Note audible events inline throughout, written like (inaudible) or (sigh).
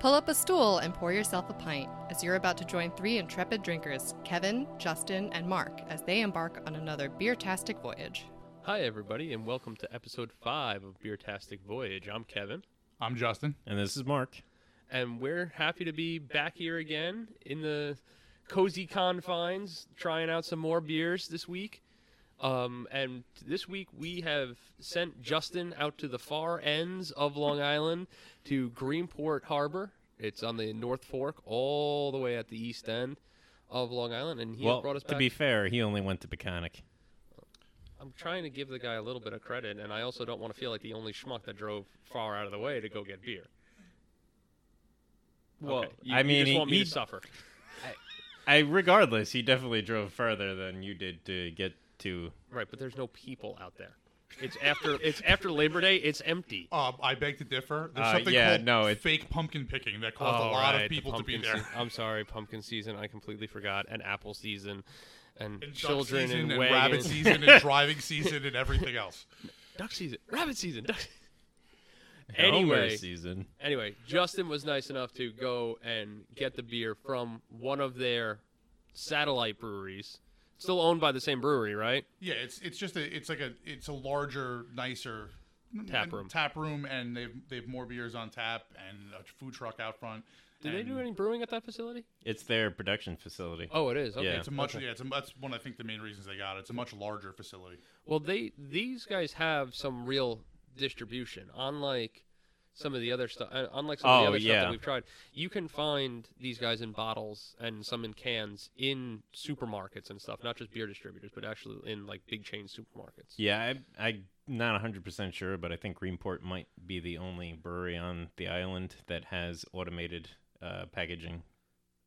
Pull up a stool and pour yourself a pint as you're about to join three intrepid drinkers, Kevin, Justin, and Mark, as they embark on another beer-tastic voyage. Hi, everybody, and welcome to episode five of Beertastic Voyage. I'm Kevin, I'm Justin. And this is Mark. and we're happy to be back here again in the cozy confines, trying out some more beers this week. Um, and this week we have sent Justin out to the far ends of Long Island to Greenport Harbor. It's on the North Fork, all the way at the east end of Long Island, and he well, brought us Well, to be fair, he only went to Peconic. I'm trying to give the guy a little bit of credit, and I also don't want to feel like the only schmuck that drove far out of the way to go get beer. Well, Okay, you, I you mean, just he- want me he- to suffer. I regardless, he definitely drove further than you did to get to. Right, but there's no people out there. It's after it's after Labor Day. It's empty. Uh, I beg to differ. There's Uh, something yeah, called no, it- fake pumpkin picking that caused Oh, a lot right, of the people to be pumpkin there. se- I'm sorry, pumpkin season. I completely forgot, and apple season, and, And duck children season and, and wagon- rabbit (laughs) season and driving season and everything else. duck season, rabbit season. Duck. Homer Anyway, season. anyway, Justin was nice enough to go and get the beer from one of their satellite breweries, still owned by the same brewery, right? Yeah, it's it's just a it's like a it's a larger, nicer Tap room. Tap room, and they've they've more beers on tap and a food truck out front. Did they do any brewing at that facility? It's their production facility. Oh, it is. Okay. Yeah. It's a much Okay. yeah. It's a, that's one I think the main reasons they got it. It's a much larger facility. Well, they these guys have some real distribution, unlike some of the other stuff. Uh, unlike some of the Oh, other stuff that we've tried, you can find these guys in bottles and some in cans in supermarkets and stuff. Not just beer distributors, but actually in like big chain supermarkets. Yeah, I, I'm not 100% sure, but I think Greenport might be the only brewery on the island that has automated uh, packaging.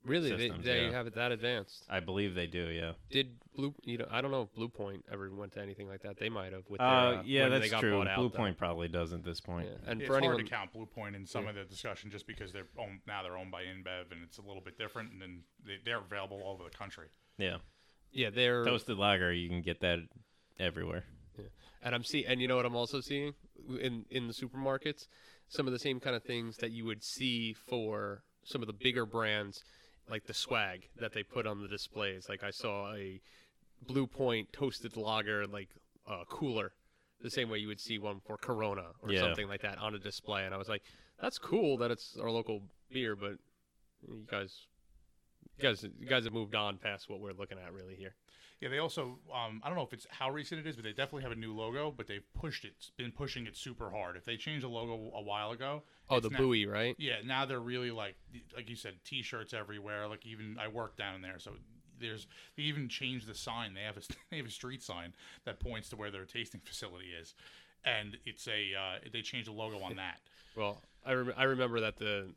Really, Systems, they, they yeah. have it that advanced. I believe they do, yeah. Did Blue? You know, I don't know if Blue Point ever went to anything like that. They might have with their, Uh, uh, yeah, that's they got true. bought out, Blue though. Point probably does at this point. Yeah. And it's for anyone, hard to count Blue Point in some Yeah. of the discussion just because they're owned, now they're owned by InBev and it's a little bit different, and then they, they're available all over the country. Yeah. yeah, they're Toasted lager, you can get that everywhere. Yeah. And I'm seeing, and you know what I'm also seeing in in the supermarkets, some of the same kind of things that you would see for some of the bigger brands, like the swag that they put on the displays. Like I saw a Blue Point toasted lager, like uh, cooler, the same way you would see one for Corona or Yeah. something like that on a display. And I was like, that's cool that it's our local beer, but you guys, you guys, you guys have moved on past what we're looking at really here. Yeah, they also um, I don't know if it's how recent it is, but they definitely have a new logo. But they've pushed it, been pushing it super hard. If they changed the logo a while ago, Oh, the now- buoy, right? Yeah, now they're really like like you said, T-shirts everywhere. Like even I work down there, so there's they even changed the sign. They have a (laughs) they have a street sign that points to where their tasting facility is, and it's a uh, they changed the logo on (laughs) that. Well, I rem- I remember that the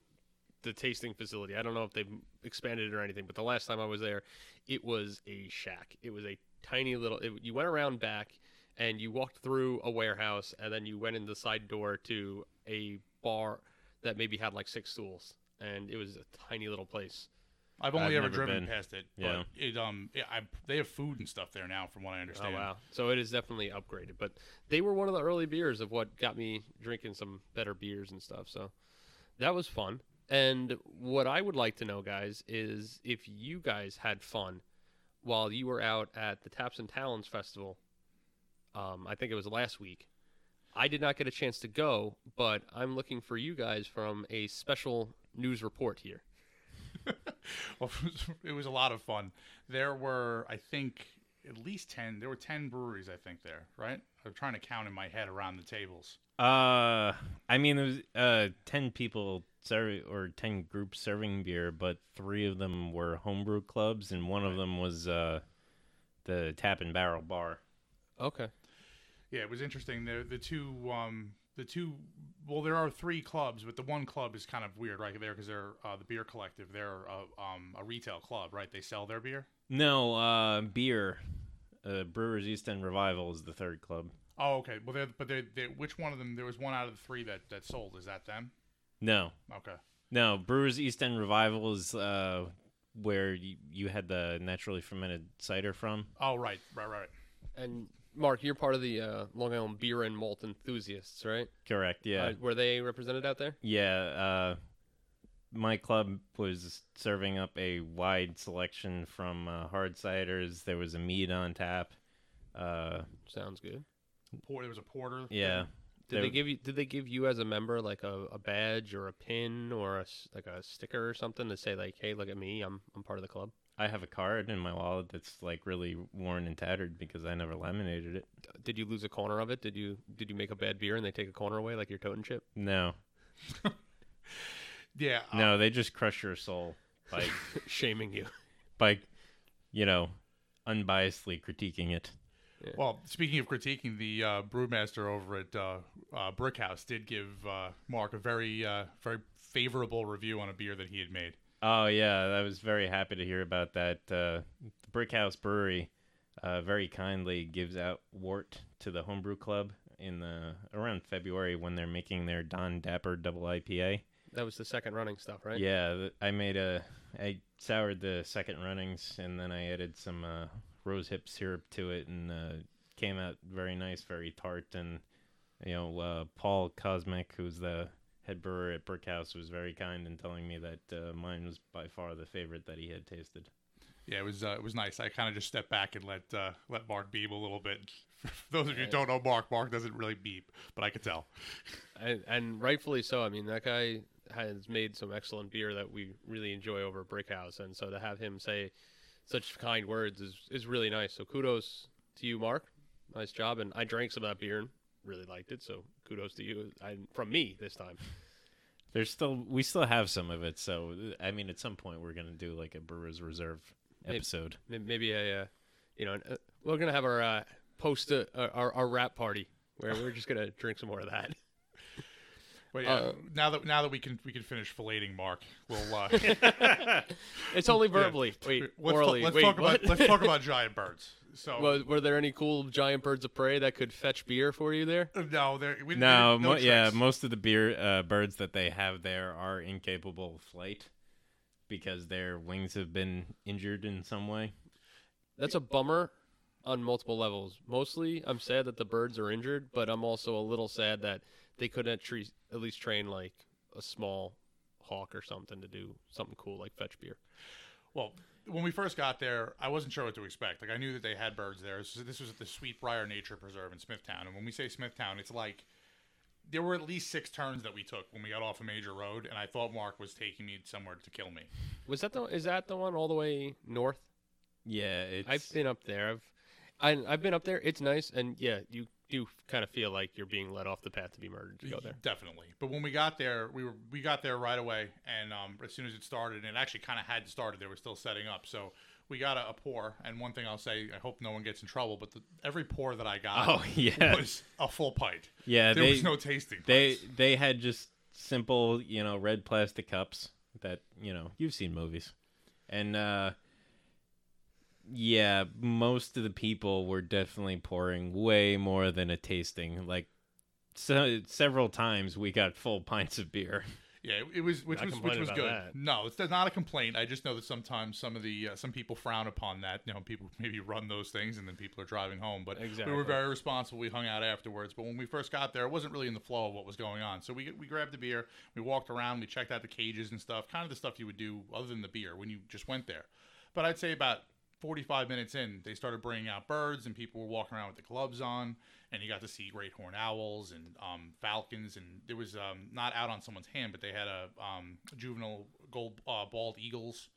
the tasting facility. I don't know if they've expanded it or anything, but the last time I was there, it was a shack. It was a tiny little. It, you went around back and you walked through a warehouse, and then you went in the side door to a bar that maybe had like six stools, and it was a tiny little place. I've only I've ever driven been. past it. Yeah. but it um yeah, I, they have food and stuff there now, from what I understand. Oh wow! So it is definitely upgraded, but they were one of the early beers of what got me drinking some better beers and stuff. So that was fun. And what I would like to know, guys, is if you guys had fun while you were out at the Taps and Talons Festival. Um, I think it was last week. I did not get a chance to go, but I'm looking for you guys from a special news report here. (laughs) well, it was, (laughs) it was a lot of fun. There were, I think, at least ten. There were ten breweries, I think, there. Right? I'm trying to count in my head around the tables. Uh, I mean, there was uh, 10 people serving, or 10 groups serving beer, but three of them were homebrew clubs, and one of them was uh, the Tap and Barrel Bar. Okay. Yeah, it was interesting. The the two um the two well there are three clubs, but the one club is kind of weird right there because they're uh, the beer collective. They're uh, um a retail club, right? They sell their beer. No, uh, beer. Uh, Brewers East End Revival is the third club. Oh, okay. Well, they're, but they they which one of them? There was one out of the three that that sold. Is that them? No, Okay. no. Brewers East End Revival is uh, where you, you had the naturally fermented cider from. Oh, right, right, right. And Mark, you're part of the uh, Long Island Beer and Malt Enthusiasts, right? Correct. Yeah. Uh, were they represented out there? Yeah, uh, my club was serving up a wide selection from uh, hard ciders. There was a mead on tap. Uh, Sounds good. Por- there was a porter. yeah, Did There- they give you? Did they give you as a member like a, a badge or a pin or a s like a sticker or something to say like, "Hey, look at me, I'm I'm part of the club." I have a card in my wallet that's like really worn and tattered because I never laminated it. Did you lose a corner of it? Did you did you make a bad beer and they take a corner away like your Totin' Chip? No, (laughs) Yeah. uh, no, they just crush your soul by (laughs) Shaming you. by, you know, unbiasedly critiquing it. Well, speaking of critiquing, the uh, brewmaster over at uh, uh, Brickhouse did give uh, Mark a very, uh, very favorable review on a beer that he had made. Oh yeah, I was very happy to hear about that. Uh, the Brickhouse Brewery uh, very kindly gives out wort to the homebrew club in the around February when they're making their Don Dapper Double IPA. That was the second running stuff, right? Yeah, I made a I soured the second runnings and then I added some uh, rose hip syrup to it and uh, came out very nice, very tart and you know uh, Paul Komsic, who's the head brewer at Brickhouse, was very kind in telling me that uh, mine was by far the favorite that he had tasted. Yeah, it was uh, it was nice. I kind of just stepped back and let uh, let Mark beep a little bit. (laughs) For those of you who don't know Mark, Mark doesn't really beep, but I could tell. (laughs) and, and rightfully so. I mean, that guy has made some excellent beer that we really enjoy over at Brickhouse, and so to have him say such kind words is is really nice. So kudos to you, Mark. Nice job. And I drank some of that beer and really liked it. So kudos to you. I, from me this time. There's still we still have some of it, so I mean, at some point we're gonna do like a Brewers Reserve Maybe- episode. May- Maybe a, uh, you know, uh, we're gonna have our uh, post uh, our our wrap party where we're just gonna drink some more of that. But yeah, Uh, now that now that we can we can finish filleting Mark, we'll uh, (laughs) It's only yeah. verbally. Wait, let's, ta- orally. let's Wait, talk what? about let's talk (laughs) about giant birds. So Was, were there any cool giant birds of prey that could fetch beer for you there? no, there we No, no mo- yeah, most of the beer uh, birds that they have there are incapable of flight because their wings have been injured in some way. That's a bummer on multiple levels. Mostly, I'm sad that the birds are injured, but I'm also a little sad that they couldn't at, tre- at least train like a small hawk or something to do something cool like fetch beer. Well, when we first got there, I wasn't sure what to expect. Like I knew that they had birds there. This, this was at the Sweetbriar Nature Preserve in Smithtown, and when we say Smithtown, it's like there were at least six turns that we took when we got off a major road, and I thought Mark was taking me somewhere to kill me. Was that the is that the one all the way north? Yeah, it's I've been up there. I've I, I've been up there. It's nice, and yeah, you do kind of feel like you're being led off the path to be murdered to go there. Definitely. But when we got there, we were we got there right away, and um, as soon as it started, and it actually kind of had started, they were still setting up. So we got a, a pour, and one thing I'll say, I hope no one gets in trouble, but the, every pour that I got Oh (laughs) yeah, was a full pint. yeah. There they was no tasting. they pints. they had just simple, you know, red plastic cups that you know you've seen movies, and uh yeah, most of the people were definitely pouring way more than a tasting. Like so, several times we got full (laughs) pints of beer. Yeah, it was which Not was which was good. that. No, it's not a complaint. I just know that sometimes some of the uh, some people frown upon that. You know, people (laughs) maybe run those things and then people are driving home. But we were very responsible. We hung out afterwards. But when we first got there, it wasn't really in the flow of what was going on. So we we grabbed the beer, we walked around, we checked out the cages and stuff, kind of the stuff you would do other than the beer when you just went there. But I'd say about 45 minutes in, they started bringing out birds, and people were walking around with the gloves on, and you got to see great horned owls and um, falcons, and there was um, not out on someone's hand, but they had a um, juvenile gold uh, bald eagles.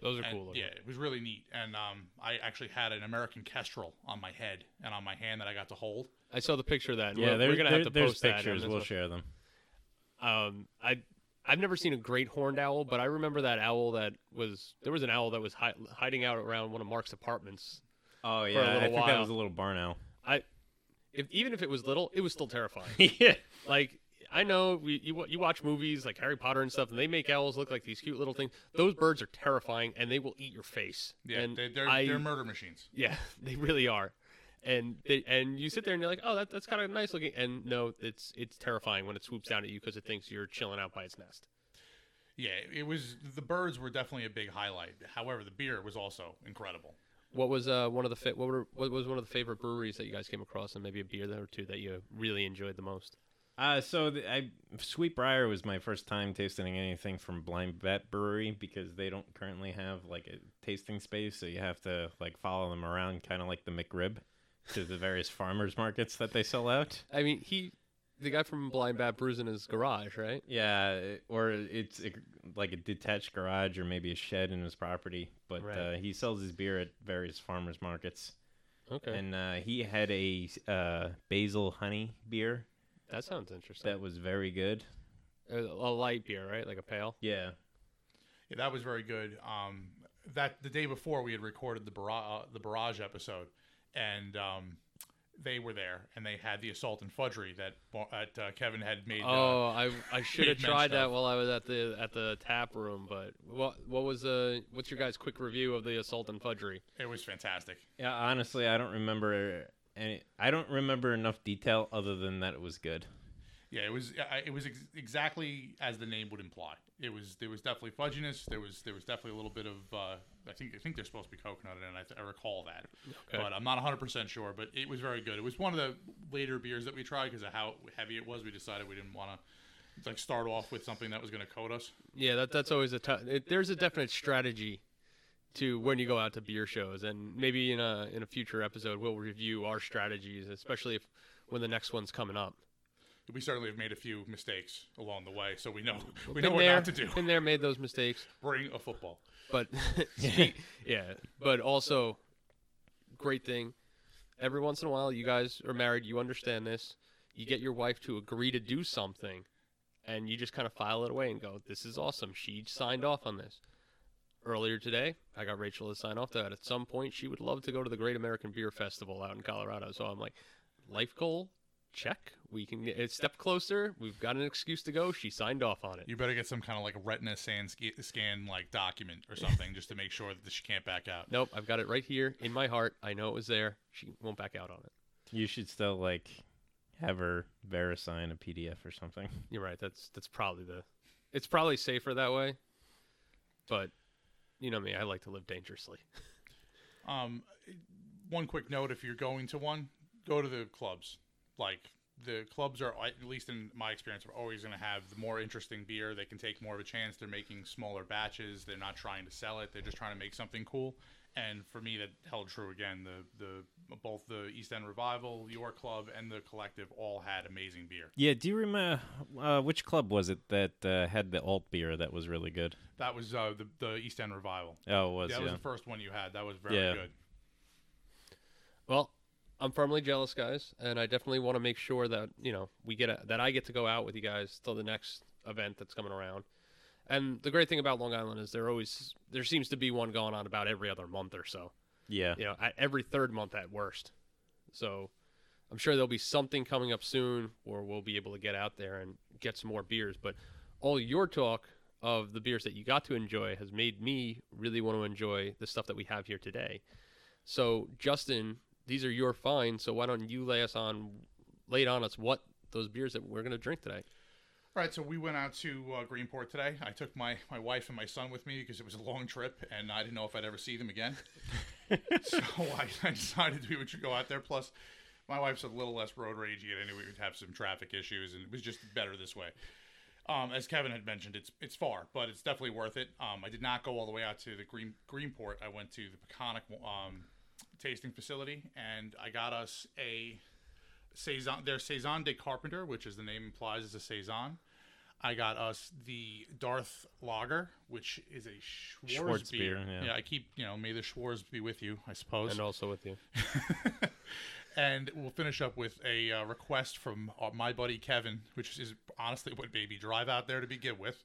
Those are And, cool. looking. yeah, it was really neat, and um, I actually had an American kestrel on my head and on my hand that I got to hold. I saw the picture of that. Yeah, we're, there, we're gonna there- have to post pictures. on We'll share them. Um, I I've never seen a great horned owl, but I remember that owl that was there was an owl that was hi- hiding out around one of Mark's apartments. Oh yeah, I little think that was a little barn owl. I if even if it was little, it was still terrifying. (laughs) yeah, like I know we, you you watch movies like Harry Potter and stuff, and they make owls look like these cute little things. Those birds are terrifying, and they will eat your face. Yeah, and they, they're I, they're murder machines. Yeah, (laughs) they really are. And they, and you sit there and you're like, oh, that, that's kind of nice looking. And no, it's it's terrifying when it swoops down at you because it thinks you're chilling out by its nest. Yeah, it was the birds were definitely a big highlight. However, the beer was also incredible. What was uh, one of the fa- what, were, what was one of the favorite breweries that you guys came across, and maybe a beer there or two that you really enjoyed the most? Uh, so the, I Sweet Briar was my first time tasting anything from Blind Bat Brewery because they don't currently have like a tasting space, so you have to like follow them around, kind of like the McRib, to the various farmers markets that they sell out. I mean, he, the guy from Blind Bat brews in his garage, right? Yeah, or it's a, like a detached garage or maybe a shed in his property, but Right. uh, he sells his beer at various farmers markets. Okay, And uh, he had a uh, basil honey beer that sounds interesting. that was very good. a, a light beer, right? Like a pale. Yeah. Yeah, that was very good. Um, that the day before we had recorded the barrage, uh, the barrage episode, and um, they were there, and they had the assault and fudgery that that uh, Kevin had made. uh, Oh, I I (laughs) should have tried that while I was at the at the tap room. But what what was uh what's your guys' quick review of the assault and fudgery? it was fantastic. Yeah, honestly, I don't remember any. I don't remember enough detail other than that it was good. Yeah, it was it was ex- exactly as the name would imply. It was there was definitely fudginess. There was there was definitely a little bit of uh, I think I think there's supposed to be coconut in it. I, th- I recall that, Okay. but I'm not 100 percent sure. But it was very good. It was one of the later beers that we tried because of how heavy it was. We decided we didn't want to like start off with something that was going to coat us. Yeah, that that's always a tough. It, there's a definite strategy to when you go out to beer shows, and maybe in a in a future episode we'll review our strategies, especially if when the next one's coming up. We certainly have made a few mistakes along the way, so we know we Been know what not to do. Been there, made those mistakes. (laughs) Bring a football. But (laughs) yeah, but also great thing. Every once in a while, you guys are married. You understand this. You get your wife to agree to do something, and you just kind of file it away and go, "This is awesome. She signed off on this." Earlier today, I got Rachel to sign off that at some point she would love to go to the Great American Beer Festival out in Colorado. So I'm like, life goal, check. We can get a step closer. We've got an excuse to go. She signed off on it. You better get some kind of like retina scan, scan like document or something just to make sure that she can't back out. Nope, I've got it right here in my heart. I know it was there. She won't back out on it. You should still like have her verisign a PDF or something. (laughs) You're right. That's that's probably the. It's probably safer that way. But, you know me. I like to live dangerously. (laughs) Um, one quick note: if you're going to one, go to the clubs. Like the clubs are, at least in my experience, are always going to have the more interesting beer. They can take more of a chance. They're making smaller batches. They're not trying to sell it. They're just trying to make something cool. And for me, that held true again. The the both the East End Revival, your club, and the Collective all had amazing beer. Yeah, do you remember uh, which club was it that uh, had the alt beer that was really good? That was uh, the the East End Revival. Oh, it was that yeah. was the first one you had. That was very Yeah. good. Well, I'm firmly jealous, guys, and I definitely want to make sure that you know we get a, that I get to go out with you guys till the next event that's coming around. And the great thing about Long Island is there always there seems to be one going on about every other month or so. yeah. you know, at every third month at worst. So I'm sure there'll be something coming up soon where we'll be able to get out there and get some more beers. But all your talk of the beers that you got to enjoy has made me really want to enjoy the stuff that we have here today. So Justin, these are your finds. So why don't you lay us on, lay it on us what those beers that we're going to drink today? All right, so we went out to uh, Greenport today. I took my, my wife and my son with me because it was a long trip and I didn't know if I'd ever see them again. (laughs) (laughs) so I, I decided we would go out there. Plus, my wife's a little less road ragey, and anyway, we'd have some traffic issues, and it was just better this way. Um, as Kevin had mentioned, it's it's far, but it's definitely worth it. Um, I did not go all the way out to the Green Greenport. I went to the Peconic um, tasting facility, and I got us a saison. Their saison de Carpenter, which is the name implies is a saison. I got us the Darth Lager, which is a Schwarz, Schwarz beer. beer, yeah. I keep you know may the Schwarz be with you, I suppose. And also with you. (laughs) And we'll finish up with a uh, request from uh, my buddy Kevin, which is honestly what made me drive out there to begin with.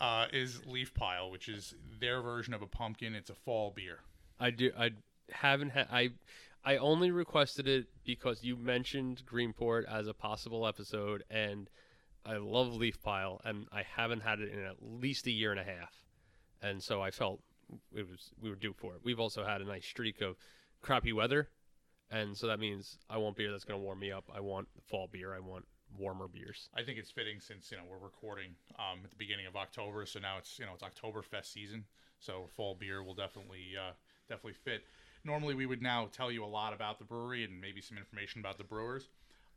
Uh, is Leaf Pile, which is their version of a pumpkin. It's a fall beer. I do. I haven't had. I I only requested it because you mentioned Greenport as a possible episode, and I love Leaf Pile, and I haven't had it in at least a year and a half, and so I felt it was we were due for it. We've also had a nice streak of crappy weather, and so that means I want beer that's going to warm me up. I want fall beer. I want warmer beers. I think it's fitting since you know we're recording um, at the beginning of October, so now it's you know it's Oktoberfest season, so fall beer will definitely uh, definitely fit. Normally, we would now tell you a lot about the brewery and maybe some information about the brewers.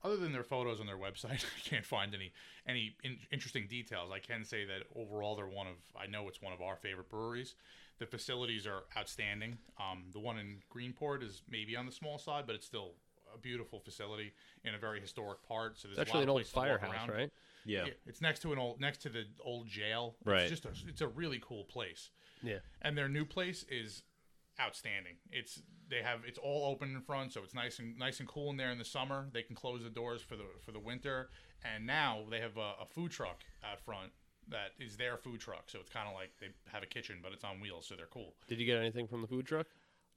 other than their photos on their website, (laughs) I can't find any any in, interesting details. I can say that overall, they're one of I know it's one of our favorite breweries. The facilities are outstanding. Um, the one in Greenport is maybe on the small side, but it's still a beautiful facility in a very historic part. So there's It's actually an old places to walk firehouse, right? Yeah. Yeah, it's next to an old next to the old jail. Right. It's just a, it's a really cool place. Yeah. And their new place is outstanding. It's they have it's all open in front, so it's nice and nice and cool in there in the summer. They can close the doors for the for the winter, and now they have a, a food truck out front that is their food truck. So it's kind of like they have a kitchen, but it's on wheels, so they're cool. Did you get anything from the food truck?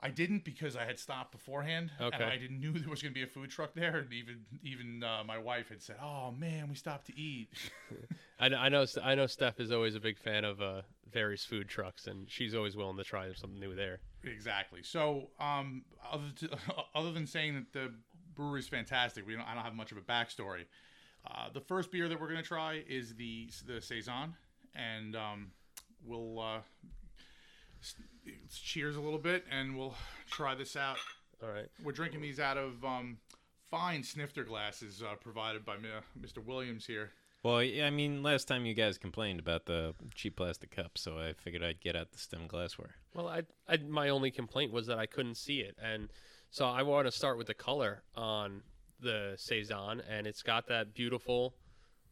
I didn't because I had stopped beforehand, Okay. and I didn't knew (laughs) there was going to be a food truck there. And even even uh, my wife had said, "Oh man, we stopped to eat." (laughs) I, I know I know Steph is always a big fan of uh, various food trucks, and she's always willing to try something new there. Exactly. So, um, other to, (laughs) other than saying that the brewery is fantastic, we don't, I don't have much of a backstory. Uh, the first beer that we're going to try is the the saison, and um, we'll uh, cheers a little bit, and we'll try this out. All right. We're drinking these out of um, fine snifter glasses uh, provided by Mr. Williams here. Well, I mean, last time you guys complained about the cheap plastic cups, so I figured I'd get out the stem glassware. Well, I, I my only complaint was that I couldn't see it, and so I want to start with the color on the saison, and it's got that beautiful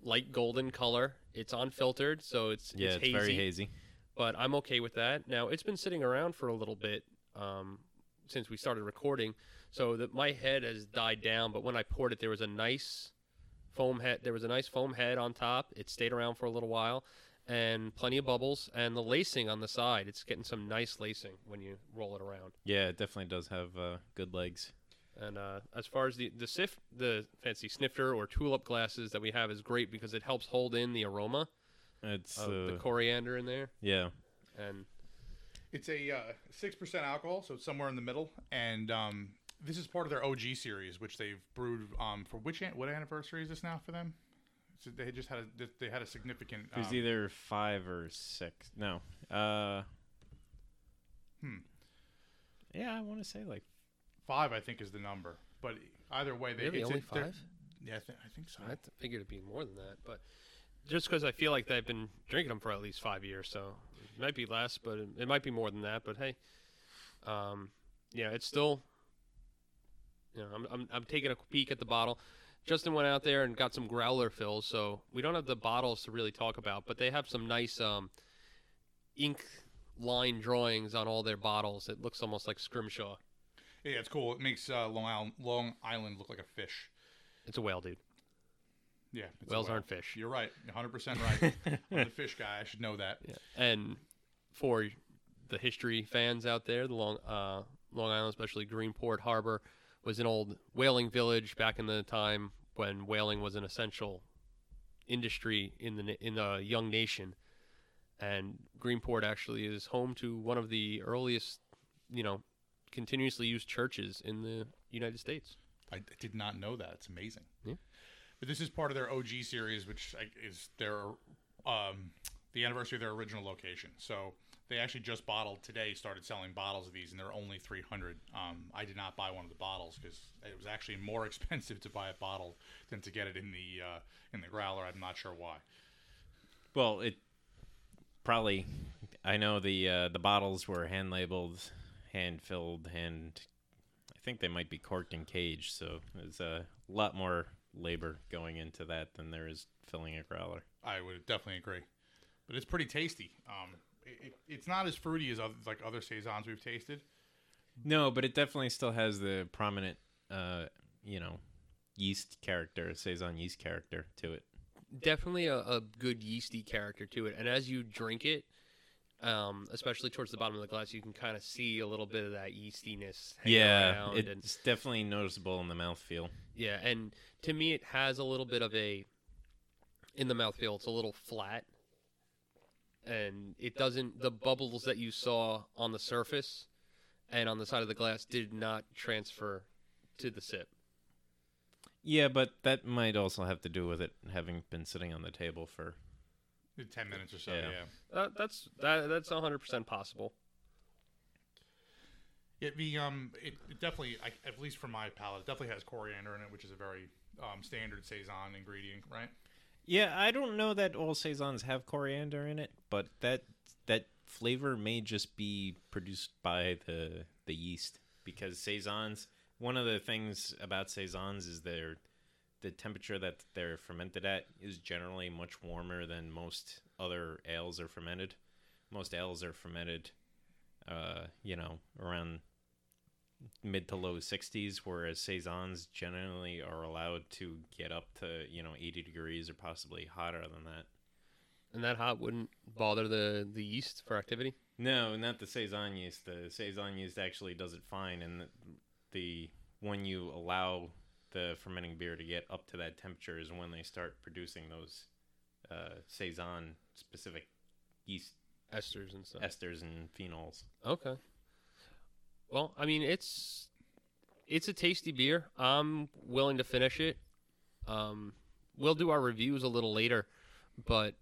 light golden color. It's unfiltered, so it's Yeah, it's, it's, hazy, very hazy. but I'm okay with that. Now it's been sitting around for a little bit um, since we started recording, so that my head has died down. But when I poured it, there was a nice foam head. There was a nice foam head on top. It stayed around for a little while, and plenty of bubbles. And the lacing on the side, it's getting some nice lacing when you roll it around. Yeah, it definitely does have uh, good legs. And uh, as far as the the sif, the fancy snifter or tulip glasses that we have is great because it helps hold in the aroma It's of uh, the coriander in there. yeah, And It's a uh, six percent alcohol, so it's somewhere in the middle. And um, this is part of their OG series, which they've brewed um, for which an- what anniversary is this now for them? So they just had a they had a significant. it was um, either five or six. No, uh, Hmm. Yeah, I want to say like five, I think, is the number. But either way, they really it's only a- they're- five. Yeah, I, th- I think so. I figured it'd be more than that, but just because I feel like they've been drinking them for at least five years, so it might be less, but it, it might be more than that. But hey, um, yeah, it's still, you know, I'm, I'm I'm taking a peek at the bottle. Justin went out there and got some growler fills, so we don't have the bottles to really talk about, but they have some nice um, ink line drawings on all their bottles. It looks almost like scrimshaw. Yeah, it's cool. It makes uh, Long Island Long Island look like a fish. It's a whale, dude. Yeah, it's a Whales whale. aren't fish. You're right, 100 percent right. I'm the fish guy. I should know that. (laughs) Yeah. And for the history fans out there, the Long uh, Long Island, especially Greenport Harbor, was an old whaling village back in the time when whaling was an essential industry in the in the young nation. And Greenport actually is home to one of the earliest, you know, continuously used churches in the United States. I did not know that. It's amazing. Yeah. But this is part of their OG series, which is their um, the anniversary of their original location. So they actually just bottled today. Started selling bottles of these, and they're only 300. Um, I did not buy one of the bottles because it was actually (laughs) more expensive to buy a bottle than to get it in the uh, in the growler. I'm not sure why. Well, it probably. I know the uh, the bottles were hand labeled, hand filled, hand. I think they might be corked and caged, so there's a lot more labor going into that than there is filling a growler. I would definitely agree, but it's pretty tasty. Um, it, it, it's not as fruity as other, like other saisons we've tasted. No, but it definitely still has the prominent, uh, you know, yeast character, saison yeast character to it. definitely a, a good yeasty character to it. And as you drink it, um, especially towards the bottom of the glass, you can kind of see a little bit of that yeastiness. hanging Yeah, around it's and definitely noticeable in the mouthfeel. yeah, and to me, it has a little bit of a in the mouthfeel. It's a little flat, and it doesn't. The bubbles that you saw on the surface and on the side of the glass did not transfer to the sip. Yeah, but that might also have to do with it having been sitting on the table for. Ten minutes or so. Yeah. yeah. That, that's that, that's hundred percent possible. It the um it, it definitely I, at least for my palate it definitely has coriander in it, which is a very um, standard saison ingredient, right? Yeah, I don't know that all saisons have coriander in it, but that that flavor may just be produced by the the yeast because saisons. One of the things about saisons is their the temperature that they're fermented at is generally much warmer than most other ales are fermented. Most ales are fermented, uh, you know, around mid to low 60s, whereas saisons generally are allowed to get up to you know 80 degrees or possibly hotter than that. And that hot wouldn't bother the the yeast for activity. No, not the saison yeast. The saison yeast actually does it fine, and the, the when you allow the fermenting beer to get up to that temperature is when they start producing those uh, saison specific yeast Esters and stuff. esters and phenols. Okay. Well, I mean, it's it's a tasty beer. I'm willing to finish it. Um, we'll do our reviews a little later, but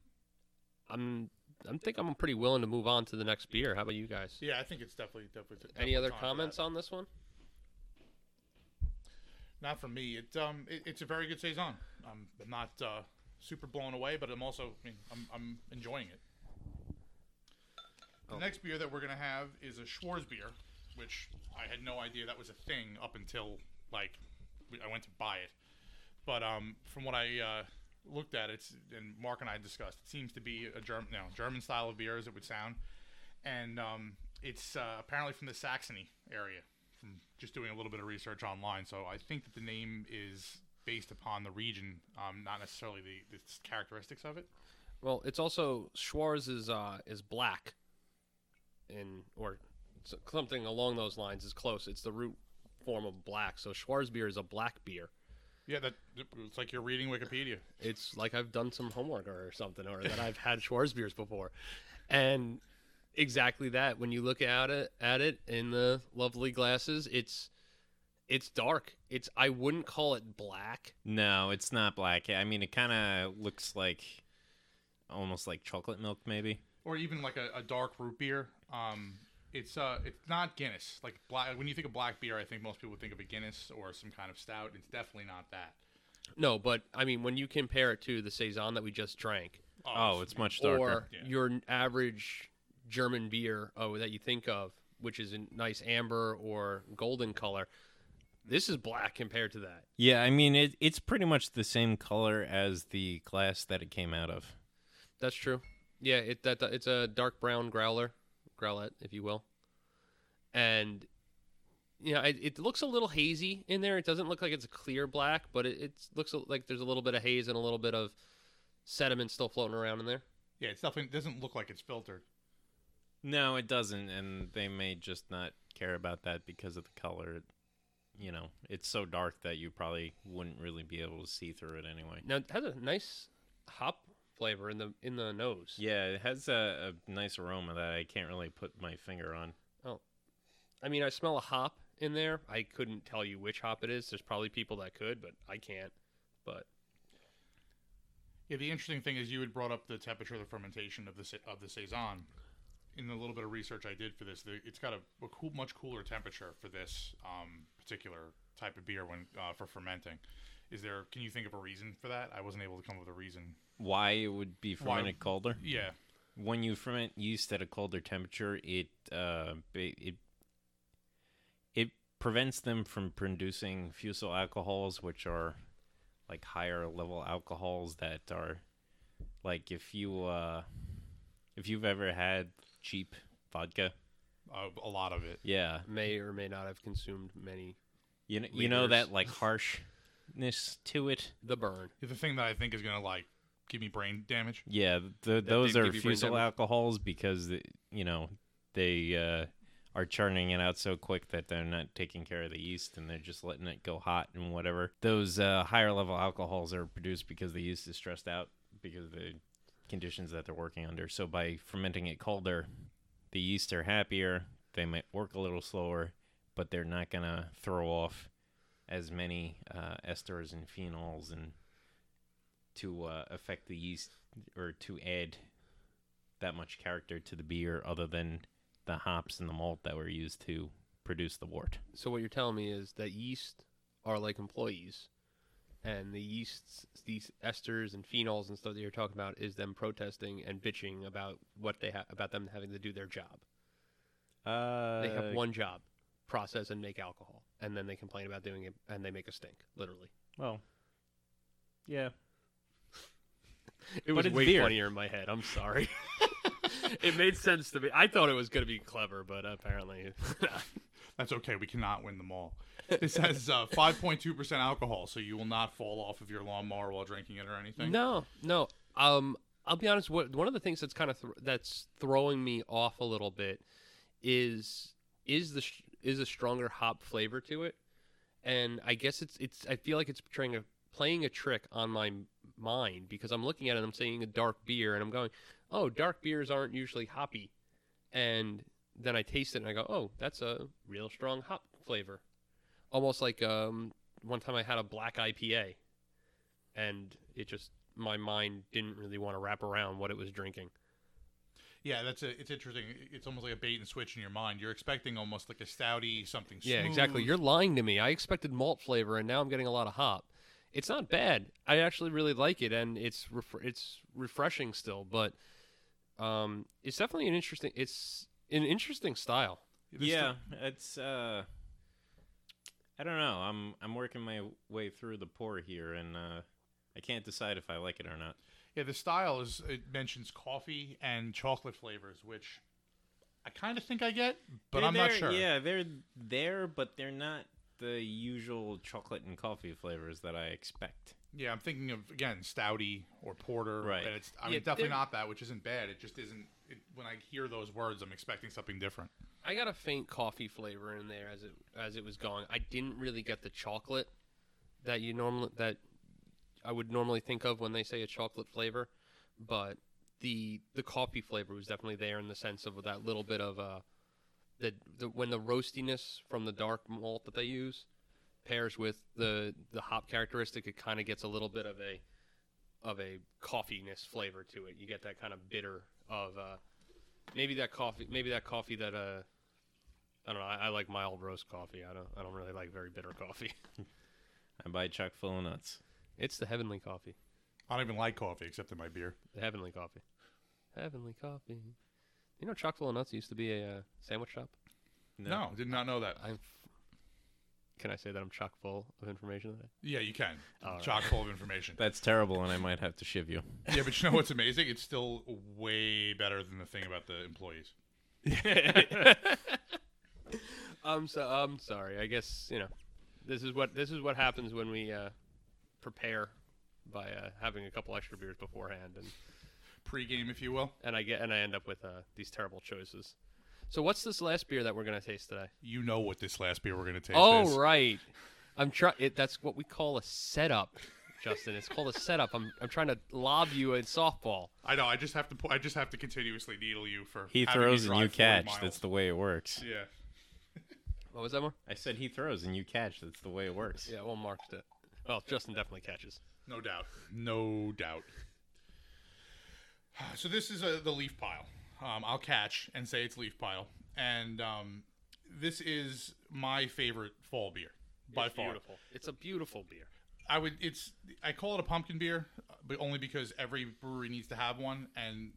I'm I'm think I'm pretty willing to move on to the next beer. How about you guys? Yeah, I think it's definitely definitely. Any other comments on this one? Not for me. It um, it, it's a very good saison. I'm, I'm not uh, super blown away, but I'm also I mean, I'm I'm enjoying it. The Oh. next beer that we're gonna have is a Schwarz beer, which I had no idea that was a thing up until like I went to buy it. But um, from what I uh, looked at, it's and Mark and I discussed. It seems to be a German, no, German style of beer, as it would sound, and um, it's uh, apparently from the Saxony area. From just doing a little bit of research online, so I think that the name is based upon the region, um, not necessarily the, the characteristics of it. Well, it's also Schwarz is uh, is black, in or s- something along those lines is close. It's the root form of black. So Schwarzbier is a black beer. Yeah, that it's like you're reading Wikipedia. It's like I've done some homework or something, or that I've had Schwarzbiers before, and exactly that. When you look at it at it in the lovely glasses, it's it's dark. It's I wouldn't call it black. No, it's not black. I mean, it kind of looks like almost like chocolate milk, maybe. or even like a, a dark root beer. Um, it's uh, it's not Guinness. Like black. When you think of black beer, I think most people think of a Guinness or some kind of stout. It's definitely not that. No, but I mean when you compare it to the saison that we just drank, Oh, it's much darker. or Yeah. your average German beer oh that you think of, which is a nice amber or golden color. This is black compared to that. Yeah, I mean, it, it's pretty much the same color as the glass that it came out of. That's true. Yeah, it that it's a dark brown growler, growlette, if you will, and you know it, it looks a little hazy in there. It doesn't look like it's a clear black, but it, it looks like there's a little bit of haze and a little bit of sediment still floating around in there. Yeah, it's definitely it doesn't look like it's filtered. No, it doesn't, and they may just not care about that because of the color. You know, it's so dark that you probably wouldn't really be able to see through it anyway. Now it has a nice hop flavor in the in the nose. Yeah, it has a, a nice aroma that I can't really put my finger on. Oh, I mean, I smell a hop in there. I couldn't tell you which hop it is. There's probably people that could, but I can't. But Yeah, the interesting thing is you had brought up the temperature of the fermentation of the sa- of the saison. In the little bit of research I did for this, the, it's got a, a cool, much cooler temperature for this um, particular type of beer when uh, for fermenting. Is there? Can you think of a reason for that? I wasn't able to come up with a reason. Why it would be Why- fermented colder? Yeah, when you ferment yeast at a colder temperature, it uh, it it prevents them from producing fusel alcohols, which are like higher level alcohols that are like if you uh, if you've ever had cheap vodka, uh, a lot of it. yeah, may or may not have consumed many. you know, you know that like harshness to it. The burn. The thing that I think is gonna like give me brain damage. Yeah, the, those are give fusel alcohols because the- you know they uh, are churning it out so quick that they're not taking care of the yeast and they're just letting it go hot and whatever. Those uh, higher level alcohols are produced because the yeast is stressed out because of the conditions that they're working under. So by fermenting it colder, the yeast are happier. They might work a little slower, but they're not gonna throw off as many uh, esters and phenols and to uh, affect the yeast or to add that much character to the beer other than the hops and the malt that were used to produce the wort. So what you're telling me is that yeast are like employees, and the yeasts, these esters and phenols and stuff that you're talking about is them protesting and bitching about what they have about them having to do their job. Uh, They have one job: process and make alcohol, and then they complain about doing it and they make a stink, literally. Well, yeah. It was way beer. funnier in my head. I'm sorry. (laughs) it made sense to me. I thought it was going to be clever, but apparently, (laughs) That's okay. We cannot win them all. This has uh, 5.2% alcohol, so you will not fall off of your lawnmower while drinking it or anything. no, no. Um, I'll be honest. What one of the things that's kind of th- that's throwing me off a little bit is is the sh- is a stronger hop flavor to it, and I guess it's it's. I feel like it's trying a playing a trick on my mind because I'm looking at it. and I'm seeing a dark beer, and I'm going, oh, dark beers aren't usually hoppy, and then I taste it and I go, oh, that's a real strong hop flavor, almost like um one time I had a black IPA, and it just my mind didn't really want to wrap around what it was drinking. Yeah, that's a, it's interesting. It's almost like a bait and switch in your mind. You're expecting almost like a stouty something. Yeah, exactly. You're lying to me. I expected malt flavor, and now I'm getting a lot of hop. It's not bad. I actually really like it, and it's ref- it's refreshing still. But um, it's definitely an interesting. It's an interesting style. This yeah, it's uh I don't know. I'm I'm working my way through the pour here and uh I can't decide if I like it or not. Yeah, the style is it mentions coffee and chocolate flavors, which I kind of think I get, but They're I'm not there- sure. Yeah, they're there but they're not the usual chocolate and coffee flavors that I expect. Yeah, I'm thinking of again stouty or porter. Right. And it's I Yeah, mean definitely they're- not that, which isn't bad. It just isn't. It, when I hear those words, I'm expecting something different. I got a faint coffee flavor in there as it as it was going. I didn't really get the chocolate that you normally that I would normally think of when they say a chocolate flavor, but the the coffee flavor was definitely there in the sense of that little bit of uh the, the when the roastiness from the dark malt that they use pairs with the the hop characteristic, it kind of gets a little bit of a of a coffeeness flavor to it. You get that kind of bitter of uh maybe that coffee maybe that coffee that uh I don't know. I, I like mild roast coffee. I don't. I don't really like very bitter coffee. (laughs) I buy chock full of nuts. It's the heavenly coffee. I don't even like coffee except in my beer. The heavenly coffee. Heavenly coffee. You know, chock full of nuts used to be a uh, sandwich shop. No, did not know that. I'm. Can I say that I'm chock full of information today? Yeah, you can. All right. Chock full of information. (laughs) That's terrible and I might have to shiv you. (laughs) yeah, but you know what's amazing? It's still way better than the thing about the employees. (laughs) I'm so. I'm sorry. I guess you know, this is what this is what happens when we uh, prepare by uh, having a couple extra beers beforehand, and Pre-game, if you will. and I get and I end up with uh, these terrible choices. So what's this last beer that we're gonna taste today? You know what this last beer we're going to taste Oh is. right, I'm trying. That's what we call a setup, Justin. It's called a setup. I'm I'm trying to lob you in softball. I know. I just have to. pu- I just have to continuously needle you for. He throws and you catch. miles. That's the way it works. Yeah. (laughs) What was that more? I said he throws and you catch. That's the way it works. Yeah, well, Mark did. Well, Justin definitely catches. No doubt. No doubt. (sighs) So this is a, the leaf pile. Um, I'll catch and say it's leaf pile, and um, this is my favorite fall beer by it's far. beautiful. It's a beautiful beer. I would. It's. I call it a pumpkin beer, but only because every brewery needs to have one, and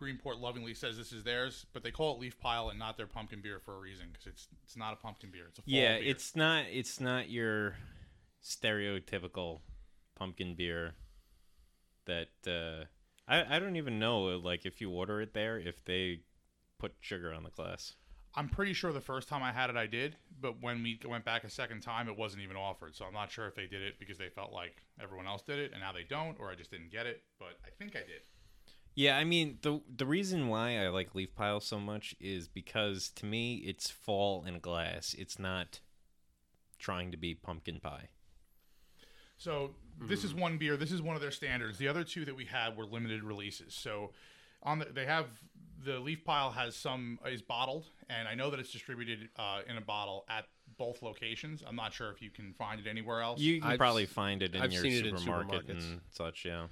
Greenport lovingly says this is theirs. But they call it leaf pile and not their pumpkin beer for a reason, because it's it's not a pumpkin beer. It's a fall beer. Yeah, beer. it's not it's not your stereotypical pumpkin beer that uh I I don't even know like if you order it there if they put sugar on the glass. I'm pretty sure the first time I had it, I did. But when we went back a second time, it wasn't even offered. So I'm not sure if they did it because they felt like everyone else did it, and now they don't, or I just didn't get it. But I think I did. Yeah, I mean the the reason why I like leaf pile so much is because to me it's fall in glass. It's not trying to be pumpkin pie. So this is one beer. This is one of their standards. The other two that we had were limited releases. So on the, they have the leaf pile has some is bottled, and I know that it's distributed uh, in a bottle at both locations. I'm not sure if you can find it anywhere else. You can I've probably s- find it in I've your seen it in supermarket supermarkets. and such, yeah.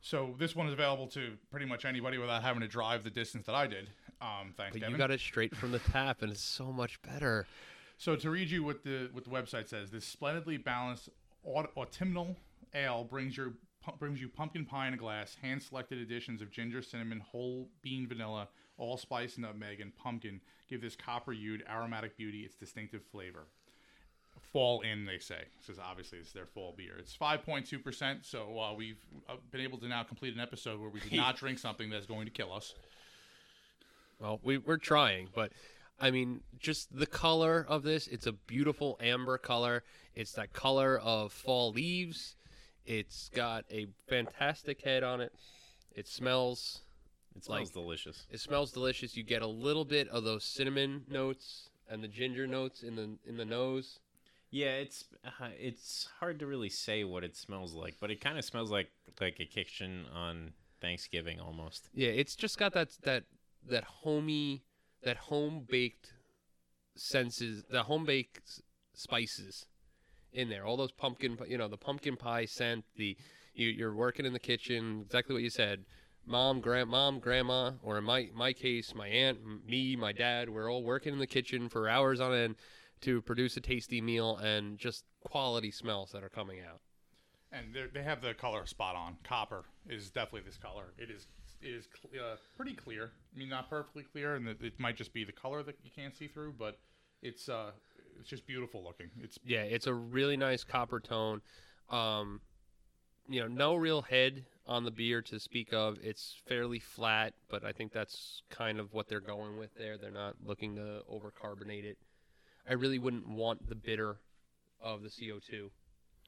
so this one is available to pretty much anybody without having to drive the distance that I did. Um, thanks, But Devin. you got it straight from the tap, and it's so much better. So to read you what the what the website says, this splendidly balanced aut- autumnal Ale brings your brings you pumpkin pie in a glass, hand selected additions of ginger, cinnamon, whole bean vanilla, allspice, nutmeg, and pumpkin give this copper hued aromatic beauty its distinctive flavor. Fall in, they say, because obviously it's their fall beer. It's 5.2%, so uh, we've uh, been able to now complete an episode where we did (laughs) not drink something that's going to kill us. Well, we, we're trying, but I mean, just the color of this, it's a beautiful amber color. It's that color of fall leaves. It's got a fantastic head on it. It smells It smells Like- delicious. it smells delicious. You get a little bit of those cinnamon notes and the ginger notes in the in the nose. Yeah, it's uh, it's hard to really say what it smells like, but it kind of smells like like a kitchen on Thanksgiving almost. Yeah, it's just got that that that homey that home baked senses, the home baked spices in there. All those pumpkin, you know, the pumpkin pie scent. The you, you're working in the kitchen, exactly what you said. Mom, grandmom, grandma, or in my my case, my aunt, me, my dad. We're all working in the kitchen for hours on end to produce a tasty meal and just quality smells that are coming out. And they're- have the color spot on. Copper is definitely this color. It is is cl- uh, pretty clear. I mean, not perfectly clear, and it, it might just be the color that you can't see through, but it's uh it's just beautiful looking. It's Yeah, it's a really nice copper tone. Um, you know, no real head on the beer to speak of. It's fairly flat, but I think that's kind of what they're going with there. They're not looking to overcarbonate it. I really wouldn't want the bitter of the CO2,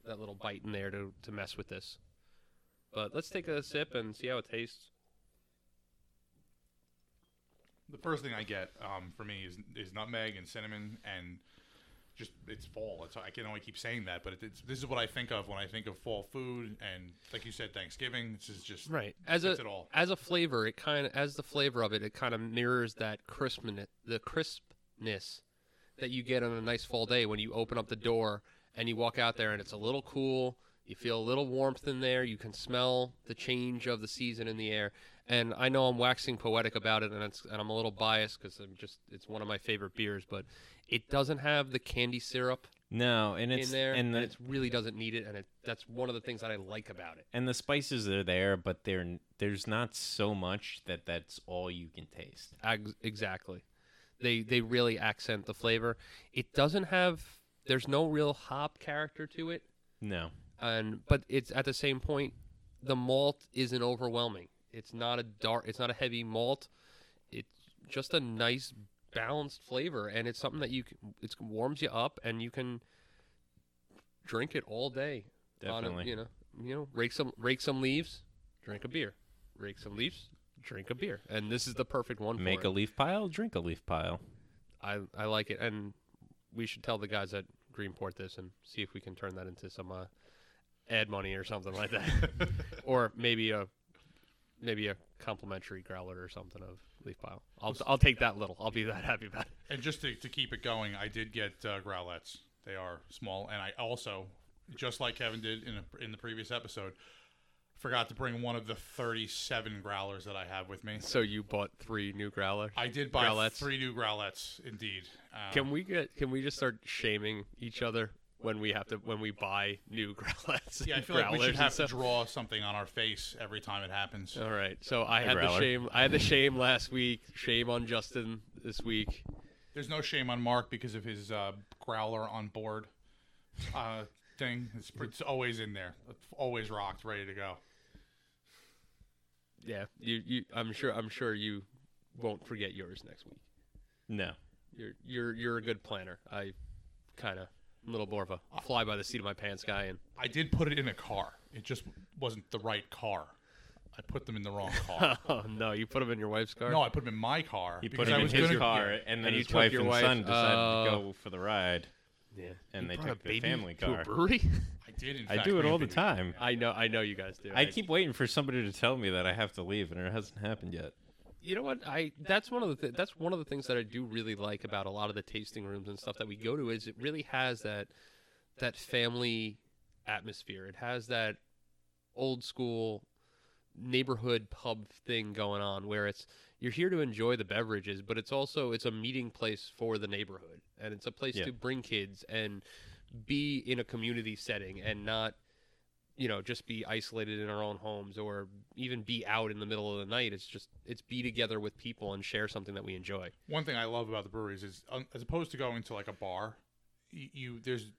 that little bite in there to, to mess with this. But let's take a sip and see how it tastes. The first thing I get um, for me is is nutmeg and cinnamon and just it's fall. It's, I can only keep saying that, but it, it's, this is what I think of when I think of fall food and like you said, Thanksgiving. This is just Right. As a it all. as a flavor, it kind of as the flavor of it, it kind of mirrors that crispness, the crispness that you get on a nice fall day when you open up the door and you walk out there and it's a little cool. You feel a little warmth in there. You can smell the change of the season in the air. And I know I'm waxing poetic about it, and, it's, and I'm a little biased because I'm just it's one of my favorite beers, but it doesn't have the candy syrup No, and it's in there, and and, it really doesn't need it. And it, that's one of the things that I like about it. and the spices are there, but they're there's not so much that that's all you can taste. Exactly. They they really accent the flavor. It doesn't have there's no real hop character to it, No, and but it's at the same point the malt isn't overwhelming. It's not a dark. It's not a heavy malt. It's just a nice balanced flavor, and it's something that you can, it warms you up, and you can drink it all day. on a- Definitely. you know, you know, rake some rake some leaves, drink a beer. Rake some leaves, drink a beer, and this is the perfect one. for make it. a leaf pile, drink a leaf pile. I I like it, and we should tell the guys at Greenport this and see if we can turn that into some uh, ad money or something like that, (laughs) or maybe a maybe a complimentary growler or something of leaf pile. I'll I'll take that little. I'll be that happy about it. And just to, to keep it going, I did get uh, growlets. They are small, and I also, just like Kevin did in a, in the previous episode, forgot to bring one of the thirty-seven growlers that I have with me. So you bought three new growlers. I did buy Growlets. three new growlets, indeed. Um, Can we get? Can we just start shaming each other when we have to when we buy new (laughs) growlets? Yeah, I feel like we should have to draw something on our face every time it happens. All right. So I A had the shame. I had the shame last week. Shame on Justin this week. There's no shame on Mark because of his uh, growler on board uh, thing. It's, it's always in there, It's always rocked, ready to go. Yeah, you, you. I'm sure. I'm sure you won't forget yours next week. No, You're you're you're a good planner. I kind of a little more of a fly by the seat of my pants guy, and I did put it in a car. It just wasn't the right car. I put them in the wrong car. (laughs) oh no, you put them in your wife's car. no, I put them in my car. he because put I him in was his gonna- car, yeah. and then And you his took wife your and wife- son decided oh. to go uh, for the ride. yeah, and You they took a the baby family to car. a brewery. (laughs) I did. In I do it all the time. I know. I know you guys do. I keep waiting for somebody to tell me that I have to leave, and it hasn't happened yet. You know what? I that's one of the th- that's one of the things that I do really like about a lot of the tasting rooms and stuff that we go to is it really has that that family atmosphere. It has that old school neighborhood pub thing going on where it's you're here to enjoy the beverages, but it's also it's a meeting place for the neighborhood and it's a place Yeah. to bring kids and be in a community setting and not you know, just be isolated in our own homes or even be out in the middle of the night. It's just it's be together with people and share something that we enjoy. One thing I love about the breweries is, um, as opposed to going to like a bar, you, you there's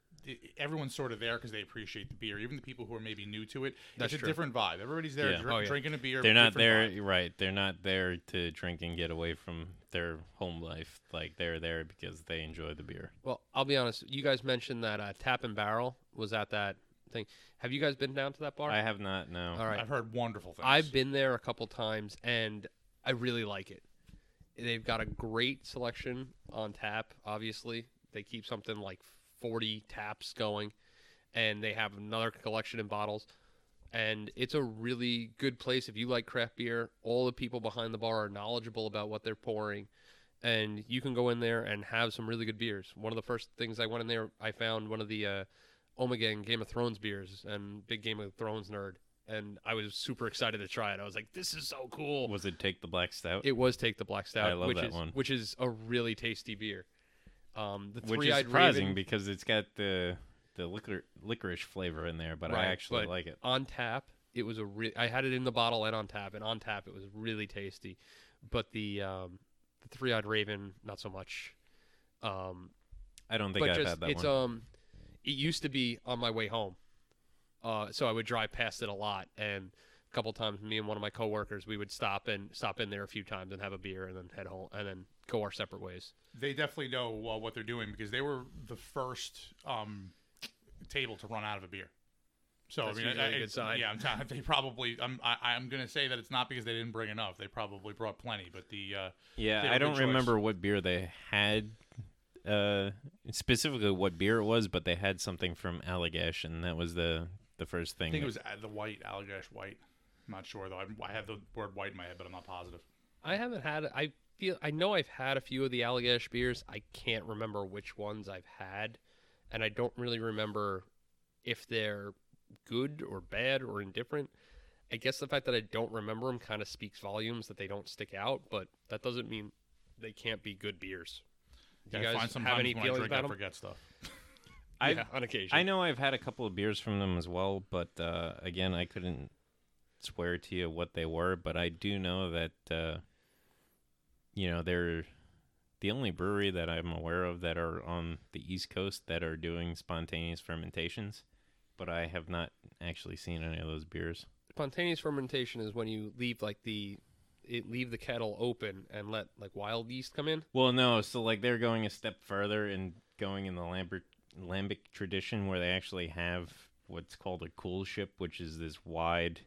everyone's sort of there because they appreciate the beer. Even the people who are maybe new to it, That's it's true. a different vibe. Everybody's there Yeah. dr- Oh, yeah. drinking a beer. They're not there, vibe. right? They're not there to drink and get away from their home life. Like they're there because they enjoy the beer. Well, I'll be honest. You guys mentioned that uh, Tap and Barrel was at that thing. Have you guys been down to that bar? I have not. No. All right. I've heard wonderful things. I've been there a couple times and I really like it. They've got a great selection on tap, obviously. They keep something like 40 taps going and they have another collection in bottles. And it's a really good place if you like craft beer. All the people behind the bar are knowledgeable about what they're pouring. And you can go in there and have some really good beers. One of the first things I went in there, I found one of the uh, Omegang Game of Thrones beers and big Game of Thrones nerd and I was super excited to try it. I was like, "This is so cool!" Was it take the black stout? It was take the black stout, I love which that is one. which is a really tasty beer. Um, the Which is surprising raven because it's got the the licor licorice flavor in there, but Right, I actually but like it. on tap. It was a re- I had it in the bottle and on tap, and on tap it was really tasty. But the um, the three-eyed raven, not so much. Um, I don't think I've just had that it's one. um, it used to be on my way home, uh, so I would drive past it a lot, and a couple times, me and one of my coworkers, we would stop and stop in there a few times and have a beer, and then head home, and then go our separate ways. they definitely know uh, what they're doing because they were the first um, table to run out of a beer. So That's I mean, usually a I- good it's- sign. Yeah, I'm telling- (laughs) they probably. I'm. I, I'm going to say that it's not because they didn't bring enough. They probably brought plenty, but the uh, yeah, I don't choice. remember what beer they had, uh, specifically what beer it was, but they had something from Allagash, and that was the the first thing. I think it was uh, the white Allagash white. I'm not sure though. I, I have the word white in my head, but I'm not positive. I haven't had. I feel. I know I've had a few of the Allagash beers. I can't remember which ones I've had, and I don't really remember if they're good or bad or indifferent. I guess the fact that I don't remember them kind of speaks volumes that they don't stick out, but that doesn't mean they can't be good beers. Do you Yeah, guys find have any when I feelings drink, about I them? forget stuff. (laughs) I yeah, on occasion. I know I've had a couple of beers from them as well, but uh, again, I couldn't swear to you what they were. But I do know that uh, you know they're the only brewery that I'm aware of that are on the East Coast that are doing spontaneous fermentations. But I have not actually seen any of those beers. Spontaneous fermentation is when you leave like the it, leave the kettle open and let like wild yeast come in. Well, no, so like they're going a step further and going in the Lambert lambic tradition where they actually have what's called a cool ship, which is this wide,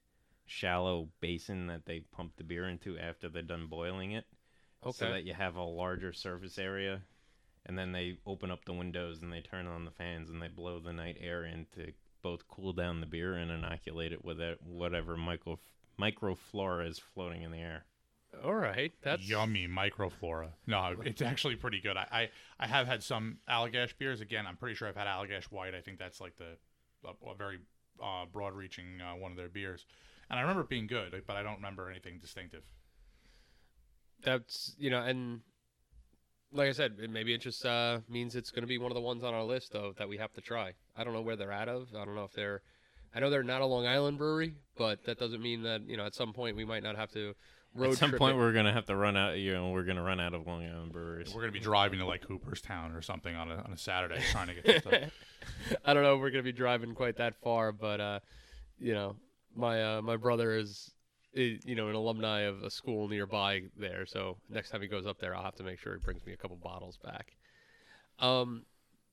shallow basin that they pump the beer into after they're done boiling it, Okay. so that you have a larger surface area. And then they open up the windows and they turn on the fans and they blow the night air in to both cool down the beer and inoculate it with it, whatever micro microflora is floating in the air. All right, that's yummy microflora. No, it's actually pretty good. I, I, I have had some Allagash beers. Again, I'm pretty sure I've had Allagash White. I think that's like the a, a very uh, broad-reaching uh, one of their beers, and I remember it being good, but I don't remember anything distinctive. that's you know, and like I said, it- maybe it just uh, means it's going to be one of the ones on our list of that we have to try. I don't know where they're out of. I don't know if they're. I know they're not a Long Island brewery, but that doesn't mean that you know at some point we might not have to road At some trip point, it. we're gonna have to run out. You know, we're gonna run out of Long Island breweries. We're gonna be driving to like Hooperstown or something on a on a Saturday trying to get stuff. (laughs) I don't know if we're going to be driving quite that far, but uh, you know, my uh, my brother is, you know an alumni of a school nearby there, so next time he goes up there, I'll have to make sure he brings me a couple bottles back. Um,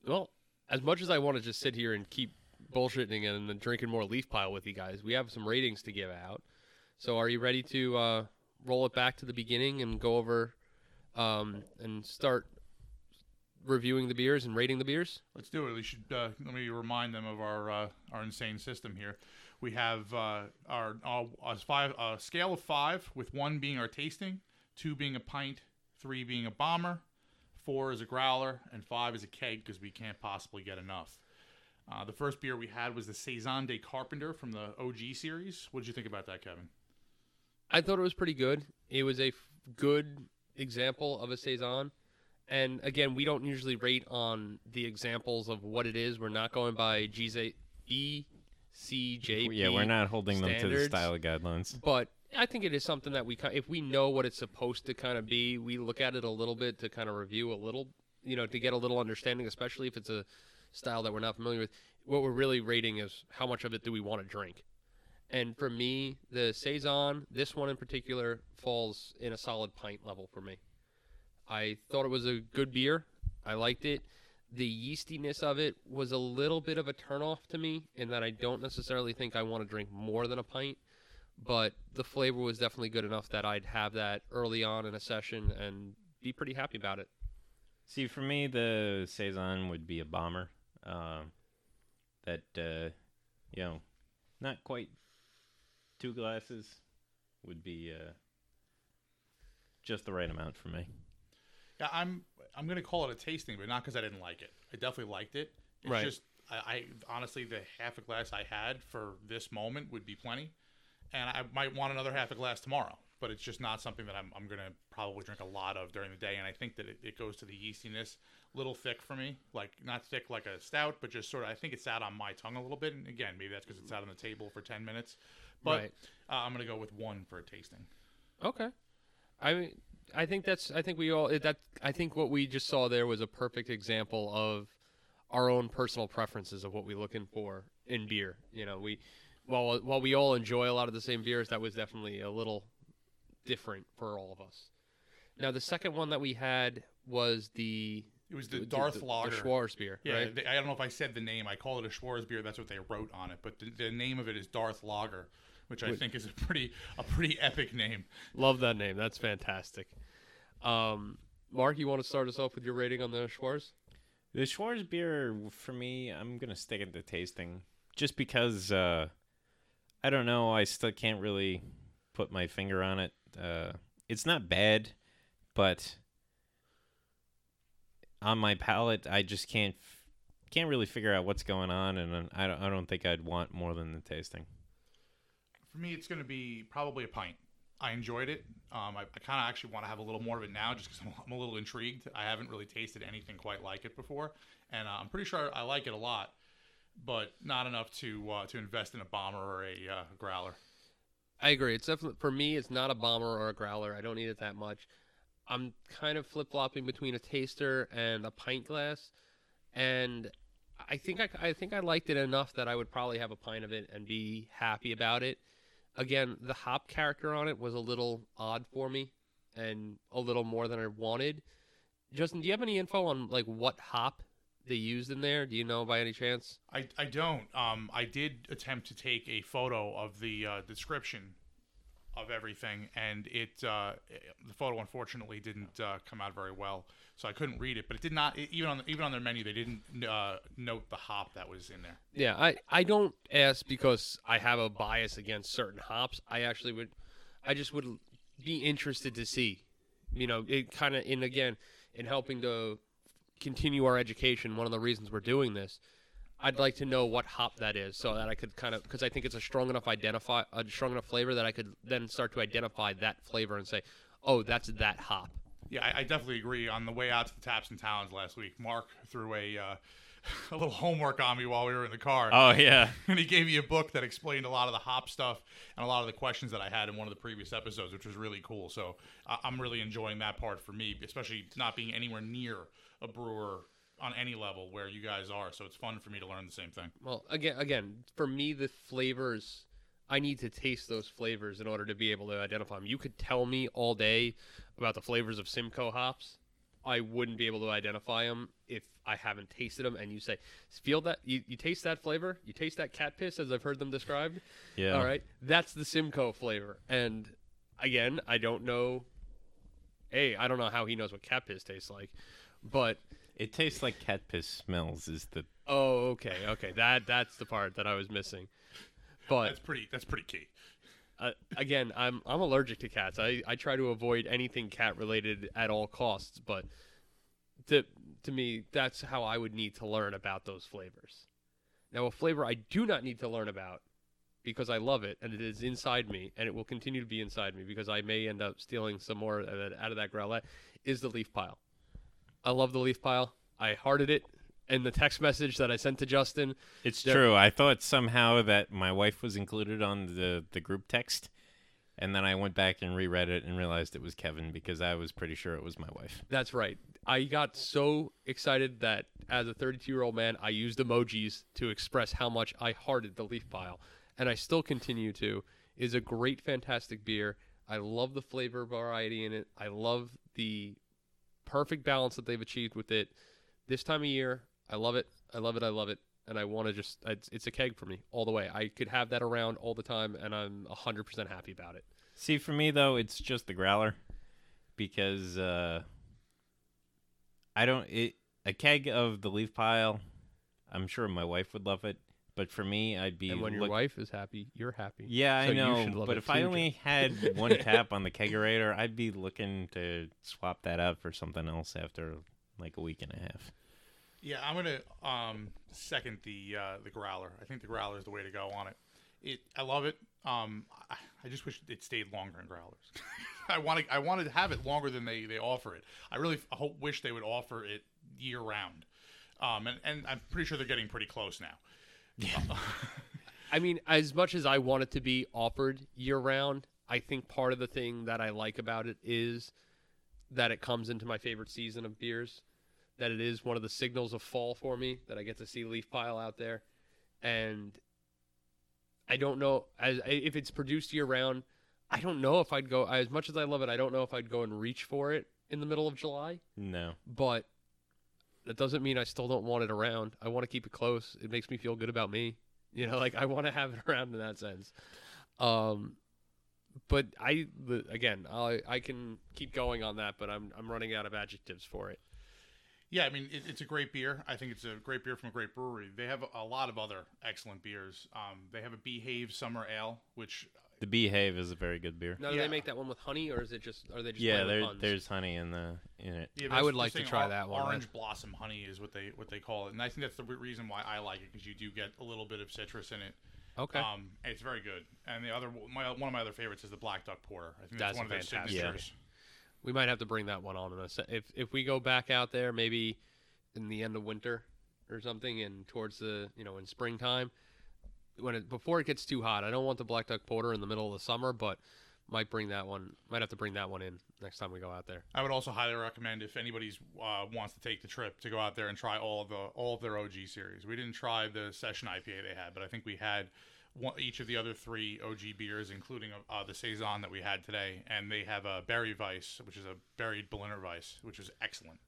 well, as much as I want to just sit here and keep bullshitting and then drinking more leaf pile with you guys, we have some ratings to give out. So, are you ready to uh, roll it back to the beginning and go over um, and start reviewing the beers and rating the beers? Let's do it. We should uh, let me remind them of our uh, our insane system here. We have uh, our, five a scale of five, with one being our tasting, two being a pint, three being a bomber, four is a growler, and five is a keg because we can't possibly get enough. Uh, the first beer we had was the Saison de Carpenter from the OG series. What did you think about that, Kevin? I thought it was pretty good. It was a f- good example of a saison. And again, we don't usually rate on the examples of what it is. We're not going by GZ E yeah, we're not holding them to the style guidelines. but I think it is something that we if we know what it's supposed to kind of be, we look at it a little bit to kind of review a little, you know, to get a little understanding, especially if it's a style that we're not familiar with. What we're really rating is how much of it do we want to drink. And for me, the saison, this one in particular, falls in a solid pint level for me. I thought it was a good beer. I liked it. The yeastiness of it was a little bit of a turnoff to me in that I don't necessarily think I want to drink more than a pint but the flavor was definitely good enough that I'd have that early on in a session and be pretty happy about it. See, for me, the saison would be a bomber. Um, that uh, you know, not quite two glasses would be uh, just the right amount for me. Yeah, I'm I'm gonna call it a tasting, but not because I didn't like it. I definitely liked it. It's Right. just I, I honestly the half a glass I had for this moment would be plenty, and I might want another half a glass tomorrow. But it's just not something that I'm, I'm gonna probably drink a lot of during the day, and I think that it, it goes to the yeastiness, a little thick for me, like not thick like a stout, but just sort of I think it's out on my tongue a little bit. And again, maybe that's because it's out on the table for ten minutes. But Right. uh, I'm gonna go with one for a tasting. Okay. I mean, I think that's. I think we all that. I think what we just saw there was a perfect example of our own personal preferences of what we're looking for in beer. You know, we while while we all enjoy a lot of the same beers, that was definitely a little different for all of us. Now, the second one that we had was the It was the, the- Darth the, Lager. the Schwarz beer, Yeah, right? they, I don't know if I said the name. I call it a Schwarz beer. That's what they wrote on it. But the, the name of it is Darth Lager, which I Wait. think is a pretty a pretty epic name. Love that name. That's fantastic. Um, Mark, you want to start us off with your rating on the Schwarz? The Schwarz beer, for me, I'm gonna stick at the tasting, just because uh, I don't know. I still can't really put my finger on it. Uh, it's not bad, but on my palate, I just can't f- can't really figure out what's going on, and I don't, I don't think I'd want more than the tasting. For me, it's going to be probably a pint. I enjoyed it. Um, I, I kind of actually want to have a little more of it now, just because (laughs) I'm, I'm a little intrigued. I haven't really tasted anything quite like it before, and uh, I'm pretty sure I like it a lot, but not enough to uh, to invest in a bomber or a uh, growler. I agree. It's definitely for me. It's not a bomber or a growler. I don't need it that much. I'm kind of flip flopping between a taster and a pint glass, and I think I, I think I liked it enough that I would probably have a pint of it and be happy about it. Again, the hop character on it was a little odd for me, and a little more than I wanted. Justin, do you have any info on like what hop they used in there? Do you know by any chance? I, I don't. Um, I did attempt to take a photo of the uh, description of everything, and it uh, the photo unfortunately didn't uh, come out very well, so I couldn't read it. But it did not even on even on their menu they didn't uh, note the hop that was in there. Yeah, I, I don't ask because I have a bias against certain hops. I actually would, I just would be interested to see, you know, it kind of, in again, in helping to continue our education. One of the reasons we're doing this, I'd like to know what hop that is so that I could kind of, because I think it's a strong enough identify, a strong enough flavor that I could then start to identify that flavor and say, oh, that's that hop. Yeah, I, I definitely agree. On the way out to the Taps and Talons last week, Mark threw a uh, (laughs) a little homework on me while we were in the car. Oh yeah, (laughs) and he gave me a book that explained a lot of the hop stuff and a lot of the questions that I had in one of the previous episodes, which was really cool. So I I'm really enjoying that part for me, especially not being anywhere near a brewer on any level where you guys are. So it's fun for me to learn the same thing. Well, again, again, for me, the flavors, I need to taste those flavors in order to be able to identify them. You could tell me all day about the flavors of Simcoe hops. I wouldn't be able to identify them if I haven't tasted them. And you say, feel that you, you taste that flavor, you taste that cat piss as I've heard them described. yeah. All right, that's the Simcoe flavor. And again, I don't know. Hey, I don't know how he knows what cat piss tastes like, but It tastes like cat piss smells. Is the oh, okay, okay, that that's the part that I was missing. But That's pretty. That's pretty key. uh, again, I'm I'm allergic to cats. I, I try to avoid anything cat related at all costs. But to to me, that's how I would need to learn about those flavors. Now, a flavor I do not need to learn about because I love it and it is inside me and it will continue to be inside me because I may end up stealing some more of that, out of that growlette is the leaf pile. I love the leaf pile. I hearted it in the text message that I sent to Justin. It's There- true. I thought somehow that my wife was included on the the group text, and then I went back and reread it and realized it was Kevin because I was pretty sure it was my wife. That's right. I got so excited that as a 32 year old man, I used emojis to express how much I hearted the leaf pile, and I still continue to. It Is a great, fantastic beer. I love the flavor variety in it. I love the perfect balance that they've achieved with it. This time of year, I love it. I love it. I love it. And I want to just, it's, a keg for me all the way. I could have that around all the time, and I'm 100% happy about it. See, for me though, it's just the growler because uh, I don't. It, a keg of the leaf pile. I'm sure my wife would love it, but for me, I'd be. And when your look- wife is happy, you're happy. Yeah, So I know. should love But it if I too, only had (laughs) one tap on the kegerator, I'd be looking to swap that out for something else after like a week and a half. Yeah, I'm gonna um, second the uh, the growler. I think the growler is the way to go on it. It, I love it. Um, I, I just wish it stayed longer in growlers. (laughs) I want to, I wanted to have it longer than they, they offer it. I really f- hope wish they would offer it year round. Um, and, and I'm pretty sure they're getting pretty close now. Uh, I mean, as much as I want it to be offered year round, I think part of the thing that I like about it is that it comes into my favorite season of beers. That it is one of the signals of fall for me. That I get to see leaf pile out there, and I don't know as if it's produced year round. I don't know if I'd go as much as I love it. I don't know if I'd go and reach for it in the middle of July No. but that doesn't mean I still don't want it around. I want to keep it close. It makes me feel good about me. You know, (laughs) like I want to have it (laughs) around in that sense. Um, but I again, I I can keep going on that, but I'm I'm running out of adjectives for it. Yeah, I mean it, it's a great beer. I think it's a great beer from a great brewery. They have a, lot of other excellent beers. Um, they have a Behave Summer Ale, which The Behave is a very good beer. Now, do Yeah. they make that one with honey, or is it just are they just yeah, playing with there, puns? there's honey in the in it. Yeah, I they're- would they're like to saying try or- that one. Orange blossom honey is what they what they call it, and I think that's the re- reason why I like it because you do get a little bit of citrus in it. okay. Um, it's very good. And the other my one of my other favorites is the Black Duck Porter. I think that's, That's one of their fantastic. Yeah. signatures. we might have to bring that one on in a se- if if we go back out there maybe in the end of winter or something and towards the you know in springtime when it before it gets too hot i don't want the black duck porter in the middle of the summer but might bring that one might have to bring that one in next time we go out there I would also highly recommend if anybody's uh, wants to take the trip to go out there and try all of the all of their OG series. We didn't try the session IPA they had, but I think we had one, each of the other three OG beers, including uh, the saison that we had today, and they have a berry Weiss, which is a buried Berliner Weiss, which is excellent.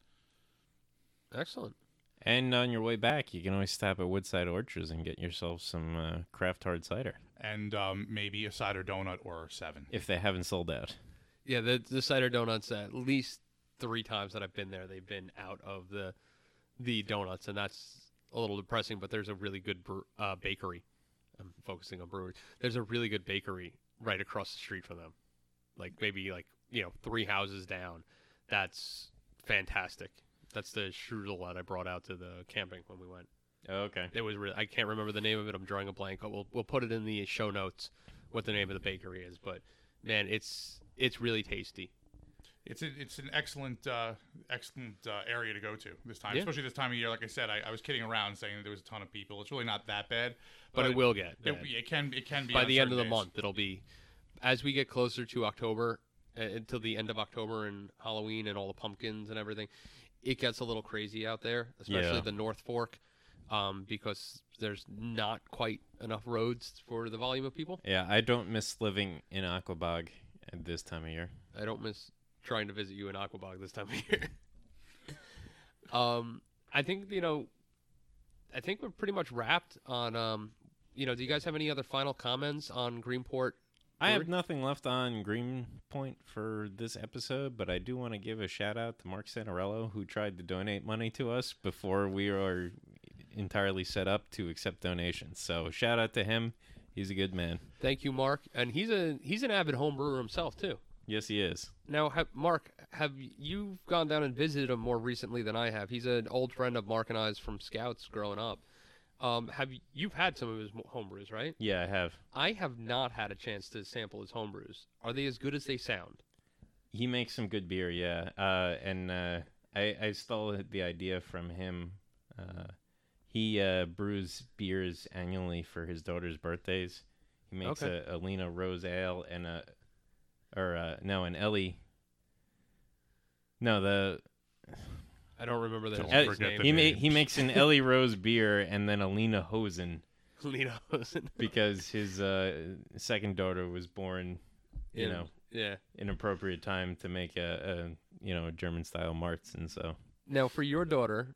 excellent And on your way back, you can always stop at Woodside Orchards and get yourself some uh, craft hard cider. And um, maybe a cider donut or seven. if they haven't sold out. yeah the the cider donuts at least three times that i've been there they've been out of the the donuts and that's a little depressing but there's a really good bre- uh, bakery. I'm focusing on breweries there's a really good bakery right across the street from them. Like maybe like you know three houses down. That's fantastic that's the strudel that i brought out to the camping when we went Oh, okay. it was really i can't remember the name of it i'm drawing a blank we'll, we'll put it in the show notes what the name of the bakery is but man it's it's really tasty It's a, it's an excellent uh, excellent uh, area to go to this time, Yeah. especially this time of year. Like I said, I, I was kidding around saying that there was a ton of people. It's really not that bad, but it will get It, bad. it can it can be by the end of the days. month it'll be as we get closer to october uh, until the end of october and halloween and all the pumpkins and everything it gets a little crazy out there especially Yeah. the north fork um, because there's not quite enough roads for the volume of people Yeah, I don't miss living in Aquebogue at this time of year. i don't miss trying to visit you in Aquebogue this time of year (laughs) um, i think you know i think we're pretty much wrapped on um, you know do you guys have any other final comments on greenport I have nothing left on Greenport for this episode, but I do want to give a shout out to Mark Santarello, who tried to donate money to us before we are entirely set up to accept donations. So shout out to him. He's a good man. Thank you, Mark. And he's a he's an avid home brewer himself too. Yes, he is. Now, have, Mark, have you gone down and visited him more recently than I have? He's an old friend of Mark and I's from Scouts growing up. Um, have you, you've had some of his mo- home brews, right? Yeah, I have. I have not had a chance to sample his home brews. Are they as good as they sound? He makes some good beer, yeah. Uh, and uh, I I stole the idea from him Uh, he uh, brews beers annually for his daughter's birthdays. He makes Okay. a Alina Rose Ale and a, or uh, no, an Ellie. No, the I don't remember that. Don't his forget name. the he name. ma- he makes an (laughs) Ellie Rose beer and then a Lena Hosen Lena Hosen. (laughs) because his uh, second daughter was born, you In- know, Yeah. inappropriate time to make a, a you know a German style Marts, and so Now, for your daughter,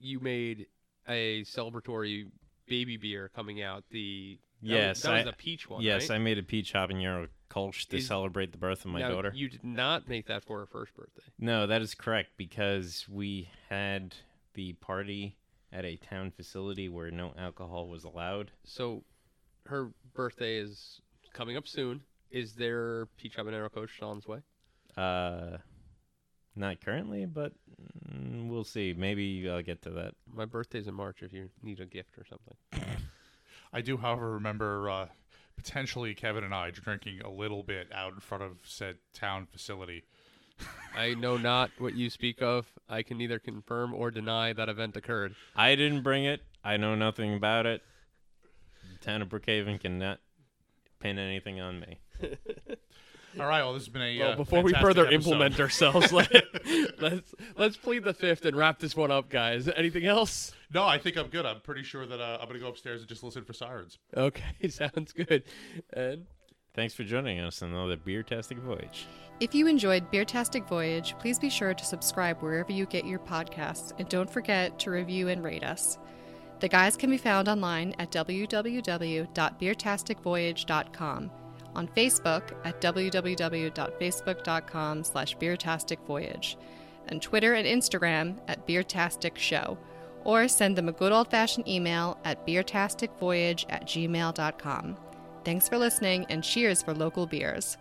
you made a celebratory baby beer coming out. The that was- Yes, that was, I- the peach one. yes, right? I made a peach habanero Kolsch to Is- celebrate the birth of my Now, daughter. You did not make that for her first birthday. No, that is correct because we had the party at a town facility where no alcohol was allowed. So, her birthday is coming up soon. Is there peach habanero Kolsch on its way? Uh, not currently, but mm, we'll see. Maybe I'll get to that. My birthday's in March. If you need a gift or something. I do, however, remember uh, potentially Kevin and I drinking a little bit out in front of said town facility. (laughs) I know not what you speak of. I can neither confirm or deny that event occurred. I didn't bring it. I know nothing about it. The town of Brookhaven cannot pin anything on me. (laughs) All right, well, this has been a Well, uh, before we further episode. implement ourselves, (laughs) let, let's let's plead the fifth and wrap this one up, guys. Anything else? No, I think I'm good. I'm pretty sure that uh, I'm going to go upstairs and just listen for sirens. Okay, (laughs) sounds good. And Thanks for joining us on another beer tastic voyage. If you enjoyed Beer Beertastic Voyage, please be sure to subscribe wherever you get your podcasts and don't forget to review and rate us. The guys can be found online at www.beertasticvoyage.com, on Facebook at www.facebook.com slash beertasticvoyage, and Twitter and Instagram at Beertastic Show, or send them a good old-fashioned email at beertasticvoyage at gmail.com. Thanks for listening and cheers for local beers.